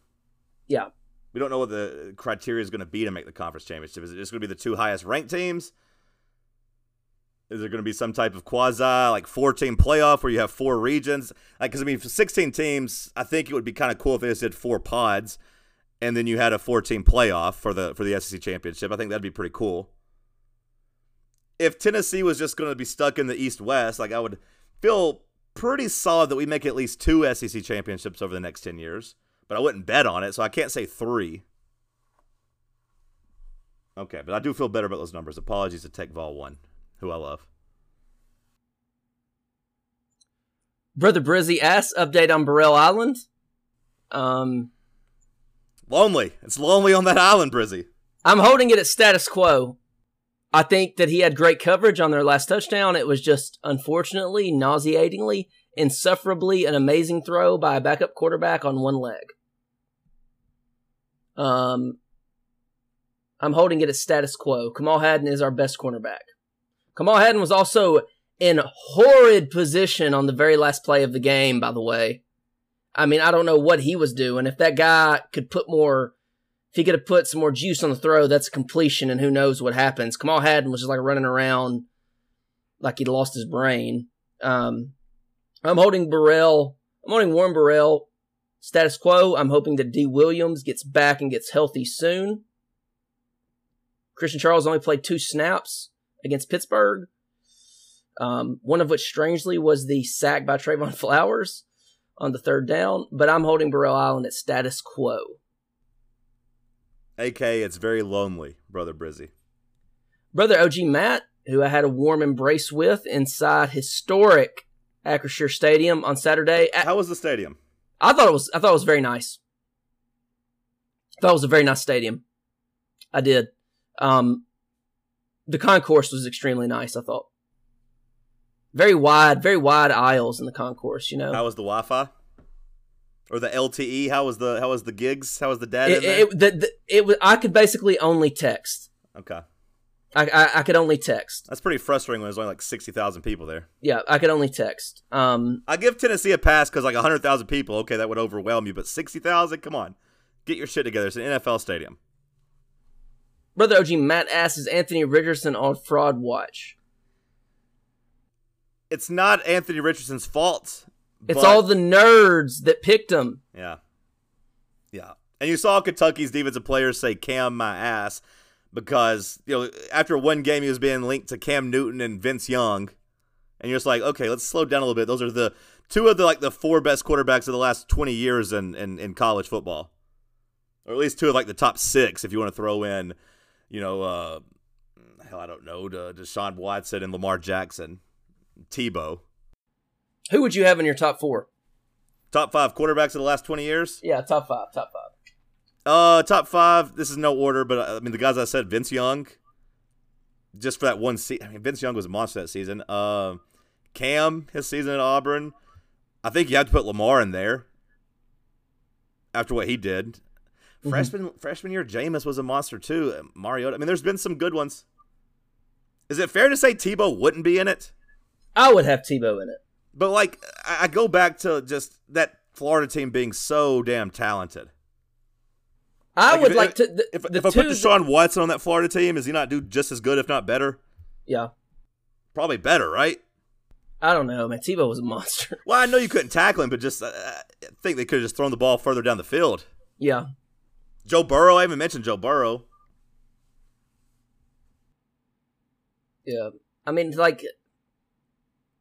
Yeah. We don't know what the criteria is going to be to make the conference championship. Is it just going to be the two highest ranked teams? Is there going to be some type of quasi like four team playoff where you have four regions? Like, because I mean, for 16 teams, I think it would be kind of cool if they just did four pods, and then you had a four team playoff for the for the SEC championship. I think that'd be pretty cool. If Tennessee was just going to be stuck in the East West, like I would feel pretty solid that we make at least two SEC championships over the next 10 years, but I wouldn't bet on it, so I can't say three. Okay, but I do feel better about those numbers. Apologies to Tech Vol 1, who I love. Brother Brizzy asks update on Burrell Island. Um, Lonely. It's lonely on that island, Brizzy. I'm holding it at status quo. I think that he had great coverage on their last touchdown. It was just unfortunately, nauseatingly, insufferably an amazing throw by a backup quarterback on one leg. Um, I'm holding it at status quo. Kamal Hadden is our best cornerback. Kamal Hadden was also in horrid position on the very last play of the game, by the way. I mean, I don't know what he was doing. If that guy could put more if he could have put some more juice on the throw, that's a completion, and who knows what happens. Kamal Hadden was just like running around like he'd lost his brain. Um, I'm holding Burrell. I'm holding Warren Burrell. Status quo. I'm hoping that D. Williams gets back and gets healthy soon. Christian Charles only played two snaps against Pittsburgh. Um, one of which, strangely, was the sack by Trevon Flowers on the third down. But I'm holding Burrell Island at status quo. AK, it's very lonely, Brother Brizzy. Brother OG Matt, who I had a warm embrace with inside historic Acrisure Stadium on Saturday. I, How was the stadium? I thought it was I thought it was very nice. I thought it was a very nice stadium. I did. Um, the concourse was extremely nice. I thought very wide, very wide aisles in the concourse. You know, How was the Wi Fi? Or the LTE? How was the how was the gigs? How was the data? it, it, the, the, it was. I could basically only text. okay, I, I I could only text. that's pretty frustrating when there's only like sixty thousand people there. Yeah, I could only text. Um, I give Tennessee a pass because like hundred thousand people, okay, that would overwhelm you. But sixty thousand, come on, get your shit together. It's an NFL stadium. Brother OG Matt asks, is Anthony Richardson on fraud watch? It's not Anthony Richardson's fault. It's but- all the nerds that picked him. Yeah. Yeah. And you saw Kentucky's defensive players say Cam my ass because, you know, after one game he was being linked to Cam Newton and Vince Young. And you're just like, okay, let's slow down a little bit. Those are the two of the like the four best quarterbacks of the last twenty years in, in, in college football. or at least two of like the top six if you want to throw in, you know, uh, hell, I don't know, to Deshaun Watson and Lamar Jackson, Tebow. Who would you have in your top four? Top five quarterbacks of the last 20 years? Yeah, top five. Top five. Uh, top five. This is no order, but uh, I mean the guys I said: Vince Young, just for that one season. I mean, Vince Young was a monster that season. Uh, Cam, his season at Auburn. I think you have to put Lamar in there after what he did. Mm-hmm. Freshman freshman year, Jameis was a monster too. Mariota. I mean, there's been some good ones. Is it fair to say Tebow wouldn't be in it? I would have Tebow in it. But like, I go back to just that Florida team being so damn talented. I like would if, like to. The, if, the if I put Deshaun Watson on that Florida team, is he not do just as good, if not better? Yeah, probably better, right? I don't know, man. Tebow was a monster. Well, I know you couldn't tackle him, but just uh, I think they could have just thrown the ball further down the field. Yeah. Joe Burrow. I even mentioned Joe Burrow. Yeah, I mean, like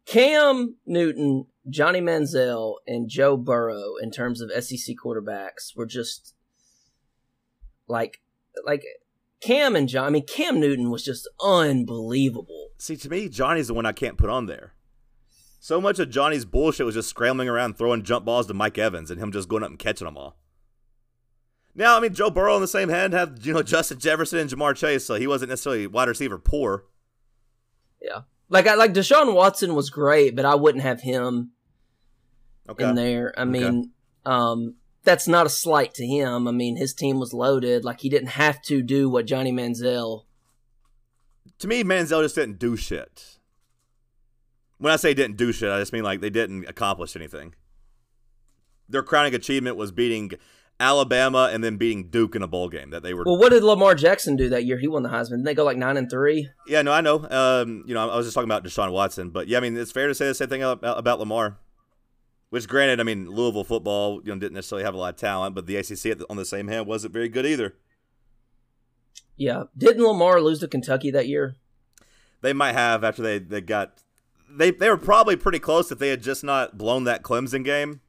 Cam Newton, Johnny Manziel, and Joe Burrow in terms of SEC quarterbacks were just like like Cam and John. I mean, Cam Newton was just unbelievable. See, to me, Johnny's the one I can't put on there. So much of Johnny's bullshit was just scrambling around, throwing jump balls to Mike Evans, and him just going up and catching them all. Now, I mean, Joe Burrow on the same hand had you know Justin Jefferson and Ja'Marr Chase, so he wasn't necessarily wide receiver poor. Yeah, like I like Deshaun Watson was great, but I wouldn't have him okay. in there. I mean, okay. um, that's not a slight to him. I mean, his team was loaded. Like he didn't have to do what Johnny Manziel. To me, Manziel just didn't do shit. When I say didn't do shit, I just mean like they didn't accomplish anything. Their crowning achievement was beating Alabama and then beating Duke in a bowl game that they were. Well, what did Lamar Jackson do that year? He won the Heisman. Didn't they go like nine and three? Yeah, no, I know. Um, you know, I was just talking about Deshaun Watson, but yeah, I mean, it's fair to say the same thing about, about Lamar. Which, granted, I mean, Louisville football you know didn't necessarily have a lot of talent, but the ACC on the same hand wasn't very good either. Yeah, didn't Lamar lose to Kentucky that year? They might have after they they got they they were probably pretty close if they had just not blown that Clemson game.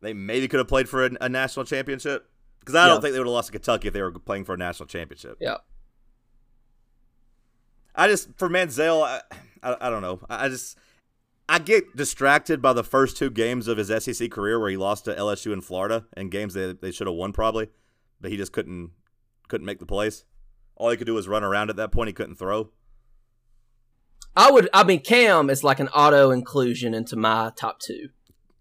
They maybe could have played for a, a national championship because I yeah. don't think they would have lost to Kentucky if they were playing for a national championship. Yeah. I just for Manziel, I, I, I don't know. I just I get distracted by the first two games of his SEC career where he lost to LSU in Florida and games that they should have won probably, but he just couldn't couldn't make the plays. All he could do was run around at that point. He couldn't throw. I would. I mean, Cam is like an auto inclusion into my top two.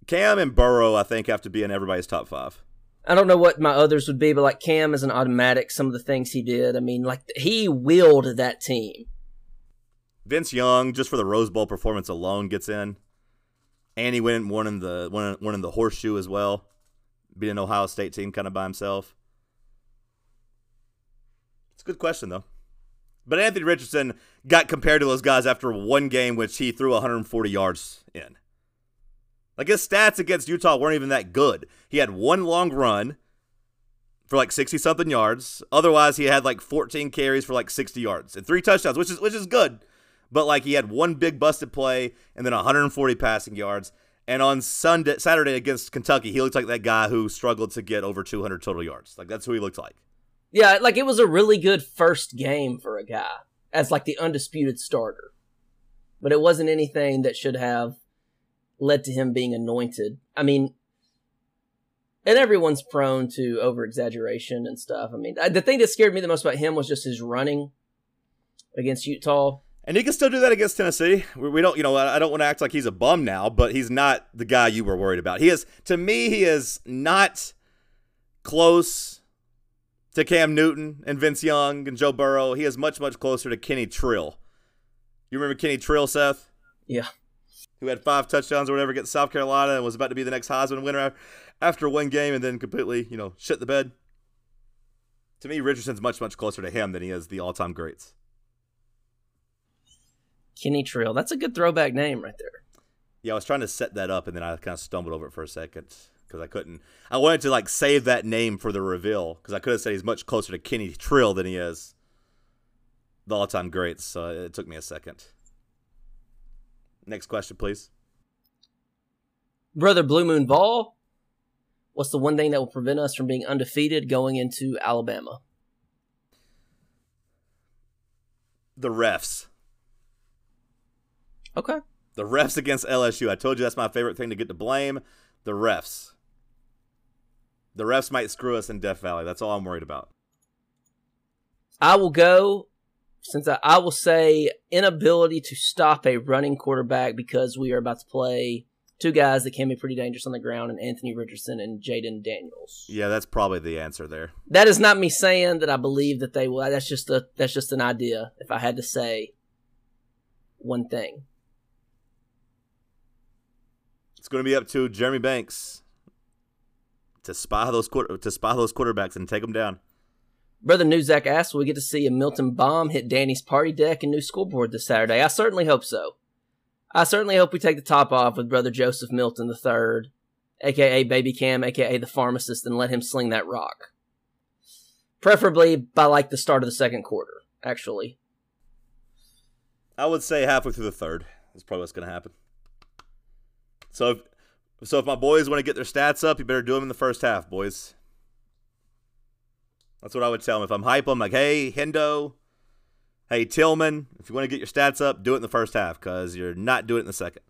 Cam and Burrow, I think, have to be in everybody's top five. I don't know what my others would be, but like Cam is an automatic. Some of the things he did, I mean, like he willed that team. Vince Young, just for the Rose Bowl performance alone, gets in. And he went one in the one in, one in the horseshoe as well, being an Ohio State team kind of by himself. It's a good question though. But Anthony Richardson got compared to those guys after one game, which he threw 140 yards in. Like his stats against Utah weren't even that good. He had one long run for like 60 something yards. Otherwise, he had like 14 carries for like 60 yards and three touchdowns, which is which is good but like he had one big busted play and then 140 passing yards. And on Sunday, Saturday against Kentucky, he looked like that guy who struggled to get over 200 total yards. Like that's who he looked like. Yeah, like it was a really good first game for a guy as like the undisputed starter, but it wasn't anything that should have led to him being anointed. I mean, and everyone's prone to over exaggeration and stuff. I mean, the thing that scared me the most about him was just his running against Utah. And he can still do that against Tennessee. We don't, you know, I don't want to act like he's a bum now, but he's not the guy you were worried about. He is, to me, he is not close to Cam Newton and Vince Young and Joe Burrow. He is much, much closer to Kenny Trill. You remember Kenny Trill, Seth? Yeah. Who had five touchdowns or whatever against South Carolina and was about to be the next Heisman winner after one game and then completely, you know, shit the bed. To me, Richardson's much, much closer to him than he is the all time greats. Kenny Trill. That's a good throwback name right there. Yeah, I was trying to set that up, and then I kind of stumbled over it for a second because I couldn't. I wanted to like save that name for the reveal because I could have said he's much closer to Kenny Trill than he is the all-time greats. So it took me a second. Next question, please. Brother Blue Moon Ball. What's the one thing that will prevent us from being undefeated going into Alabama? The refs. Okay. The refs against LSU. I told you that's my favorite thing to get to blame. The refs. The refs might screw us in Death Valley. That's all I'm worried about. I will go since I, I will say inability to stop a running quarterback because we are about to play two guys that can be pretty dangerous on the ground and Anthony Richardson and Jayden Daniels. Yeah, that's probably the answer there. That is not me saying that I believe that they will. That's just a that's just an idea. If I had to say one thing, It's going to be up to Jeremy Banks to spy those quarter, to spy those quarterbacks and take them down. Brother Newzak asked, "Will we get to see a Milton bomb hit Danny's party deck and new scoreboard this Saturday?" I certainly hope so. I certainly hope we take the top off with Brother Joseph Milton III, aka Baby Cam, aka the pharmacist, and let him sling that rock. Preferably by like the start of the second quarter, actually. I would say halfway through the third is probably what's going to happen. So, if, so if my boys want to get their stats up, you better do them in the first half, boys. That's what I would tell him. If I'm hype, I'm like, hey, Hendo, hey, Tillman, if you want to get your stats up, do it in the first half because you're not doing it in the second.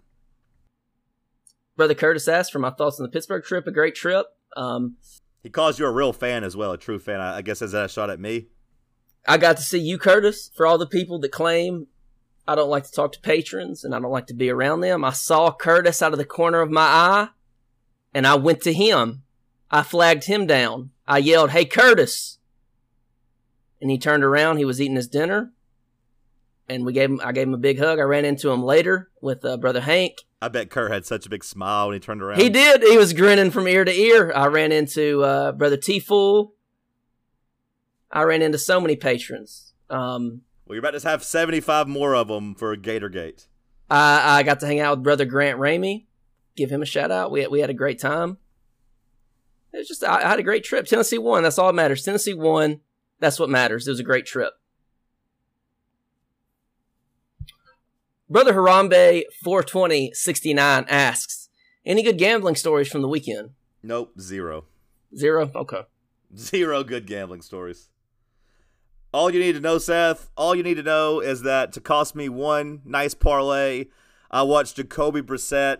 Brother Curtis asked for my thoughts on the Pittsburgh trip. A great trip. Um, He calls you a real fan as well, a true fan. I, I guess is that a shot at me? I got to see you, Curtis, for all the people that claim I don't like to talk to patrons and I don't like to be around them. I saw Curtis out of the corner of my eye and I went to him. I flagged him down. I yelled, Hey, Curtis. And he turned around. He was eating his dinner. And we gave him, I gave him a big hug. I ran into him later with uh, Brother Hank. I bet Kerr had such a big smile when he turned around. He did. He was grinning from ear to ear. I ran into uh, Brother T Fool. I ran into so many patrons. Um, Well, you're about to have 75 more of them for Gatorgate. I, I got to hang out with Brother Grant Ramey. Give him a shout out. We, we had a great time. It was just, I, I had a great trip. Tennessee won. That's all that matters. Tennessee won. That's what matters. It was a great trip. Brother Harambe 42069 asks, any good gambling stories from the weekend? Nope, zero. Zero? Okay. Zero good gambling stories. All you need to know, Seth, all you need to know is that to cost me one nice parlay, I watched Jacoby Brissett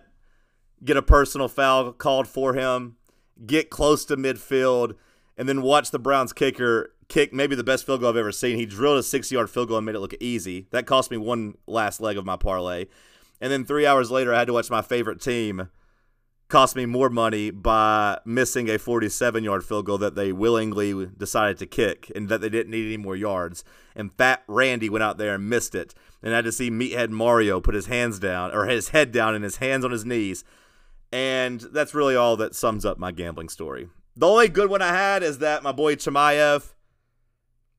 get a personal foul called for him, get close to midfield, and then watch the Browns kicker kick maybe the best field goal I've ever seen. He drilled a 60 yard field goal and made it look easy. That cost me one last leg of my parlay. And then three hours later, I had to watch my favorite team cost me more money by missing a 47 yard field goal that they willingly decided to kick and that they didn't need any more yards. And Fat Randy went out there and missed it. And I had to see Meathead Mario put his hands down, or his head down and his hands on his knees. And that's really all that sums up my gambling story. The only good one I had is that my boy Chimaev,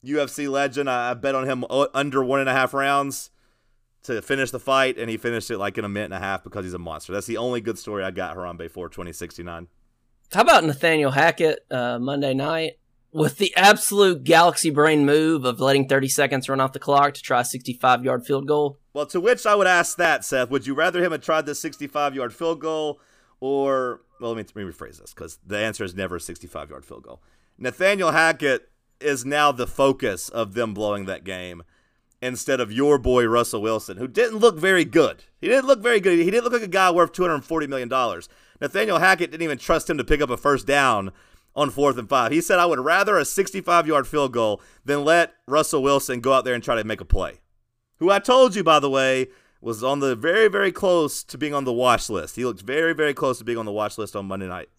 UFC legend, I bet on him under one and a half rounds to finish the fight, and he finished it like in a minute and a half because he's a monster. That's the only good story I got Harambe for 2069. How about Nathaniel Hackett uh, Monday night with the absolute galaxy brain move of letting 30 seconds run off the clock to try a 65 yard field goal? Well, to which I would ask that, Seth, would you rather him have tried the 65 yard field goal or, well, let me, let me rephrase this because the answer is never a 65 yard field goal. Nathaniel Hackett is now the focus of them blowing that game instead of your boy Russell Wilson, who didn't look very good. He didn't look very good. He didn't look like a guy worth $240 million. Nathaniel Hackett didn't even trust him to pick up a first down on fourth and five. He said, I would rather a 65 yard field goal than let Russell Wilson go out there and try to make a play. Who I told you, by the way, was on the very, very close to being on the watch list. He looked very, very close to being on the watch list on Monday night.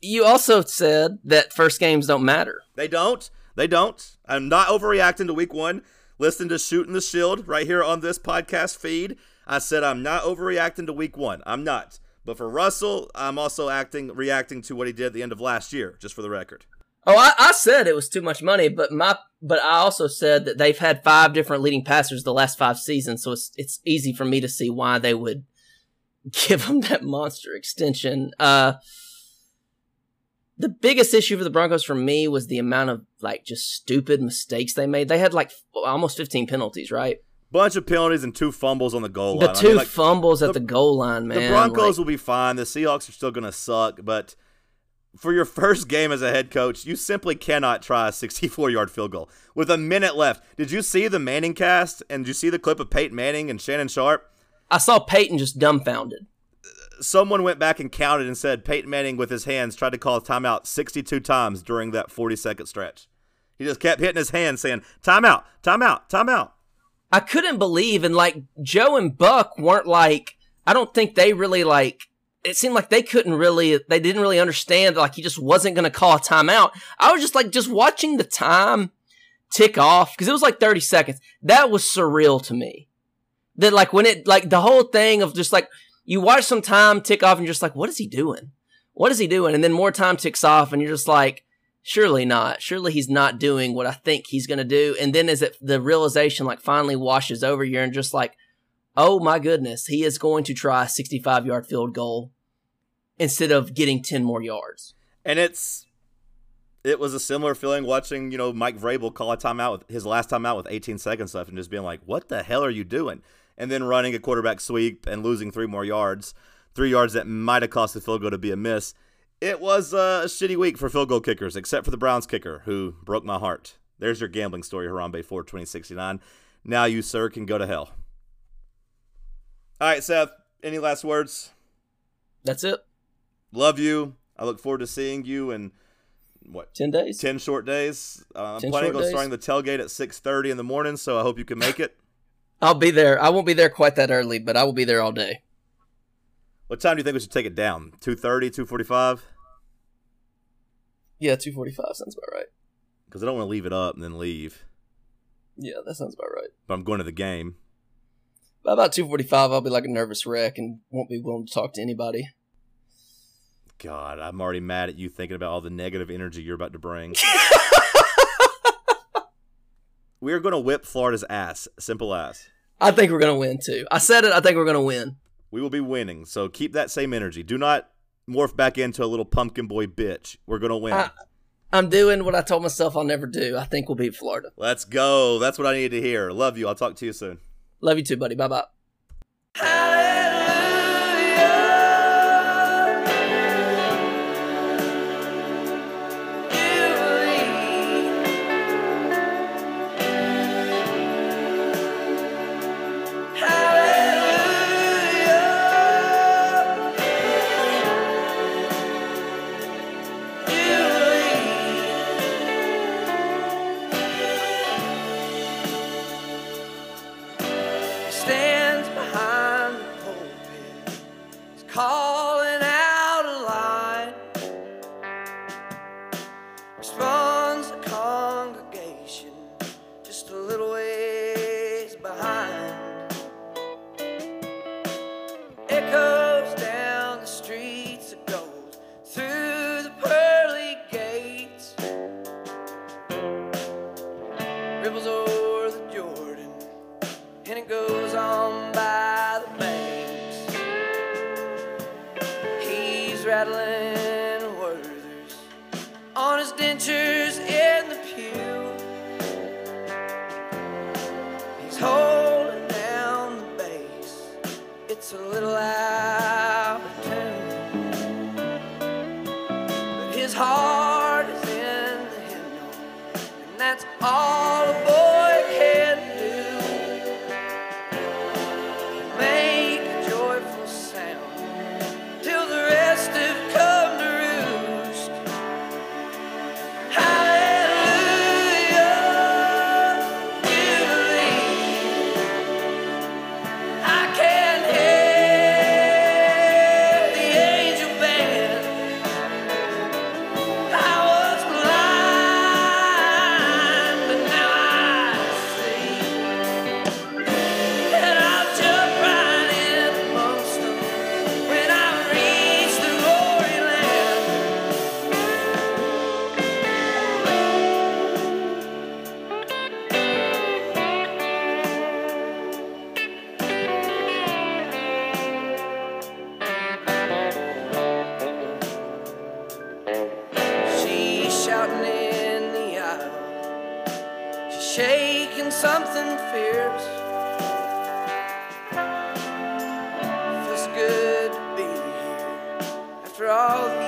You also said that first games don't matter. They don't. They don't. I'm not overreacting to week one. Listen to Shooting the Shield right here on this podcast feed. I said I'm not overreacting to week one. I'm not. But for Russell, I'm also acting reacting to what he did at the end of last year, just for the record. Oh, I, I said it was too much money, but my but I also said that they've had five different leading passers the last five seasons, so it's it's easy for me to see why they would give him that monster extension. Uh the biggest issue for the Broncos for me was the amount of like just stupid mistakes they made. They had like almost 15 penalties, right? Bunch of penalties and two fumbles on the goal The line. I two mean, like, fumbles at the- the goal line, man. the Broncos like- will be fine. The Seahawks are still going to suck, but for your first game as a head coach, you simply cannot try a 64 yard field goal with a minute left. Did you see the Manning cast and did you see the clip of Peyton Manning and Shannon Sharpe? I saw Peyton just dumbfounded. Someone went back and counted and said Peyton Manning with his hands tried to call a timeout 62 times during that 40 second stretch. He just kept hitting his hands saying, timeout, timeout, timeout. I couldn't believe, and like Joe and Buck weren't like, I don't think they really like, it seemed like they couldn't really, they didn't really understand, like he just wasn't going to call a timeout. I was just like, just watching the time tick off, because it was like 30 seconds. That was surreal to me. That like when it, like the whole thing of just like, you watch some time tick off and you're just like, what is he doing? What is he doing? And then more time ticks off and you're just like, surely not. Surely he's not doing what I think he's going to do. And then as it, the realization like finally washes over you and just like, oh my goodness, he is going to try a 65 yard field goal instead of getting 10 more yards. And it's, it was a similar feeling watching, you know, Mike Vrabel call a timeout with his last timeout with 18 seconds left and just being like, what the hell are you doing? And then running a quarterback sweep and losing three more yards, three yards that might have cost the field goal to be a miss. It was a shitty week for field goal kickers, except for the Browns kicker, who broke my heart. There's your gambling story, Harambe 4 2069. Now you, sir, can go to hell. All right, Seth, any last words? That's it. Love you. I look forward to seeing you in what 10 days? 10 short days. Uh, I'm 10 planning on starting the tailgate at 6:30 in the morning, so I hope you can make it. I'll be there. I won't be there quite that early, but I will be there all day. What time do you think we should take it down? 2:30, 2:45? Yeah, 245 sounds about right. Because I don't want to leave it up and then leave. Yeah, that sounds about right. But I'm going to the game. By about 245, I'll be like a nervous wreck and won't be willing to talk to anybody. God, I'm already mad at you thinking about all the negative energy you're about to bring. we are going to whip Florida's ass. Simple as. I think we're going to win too. I said it. I think we're going to win. We will be winning. So keep that same energy. Do not morph back into a little pumpkin boy bitch. We're going to win. I- I'm doing what I told myself I'll never do. I think we'll beat Florida. Let's go. That's what I needed to hear. Love you. I'll talk to you soon. Love you too, buddy. Bye bye. All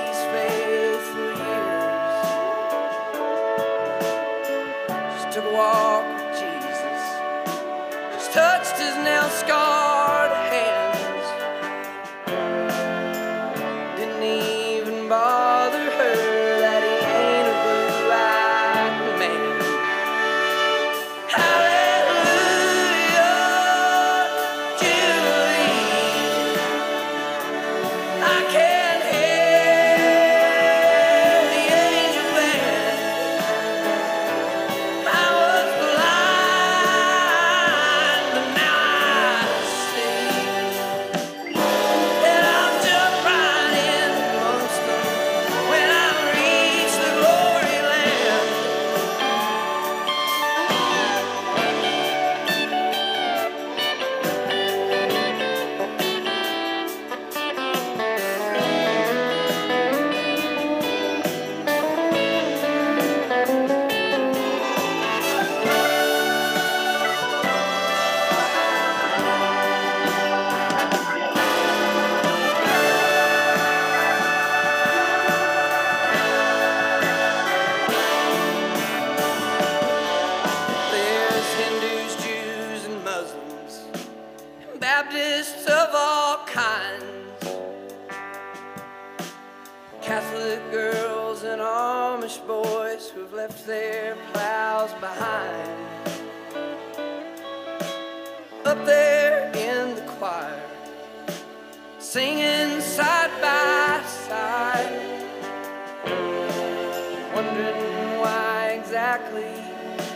wondering why exactly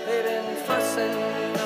they've been fussing.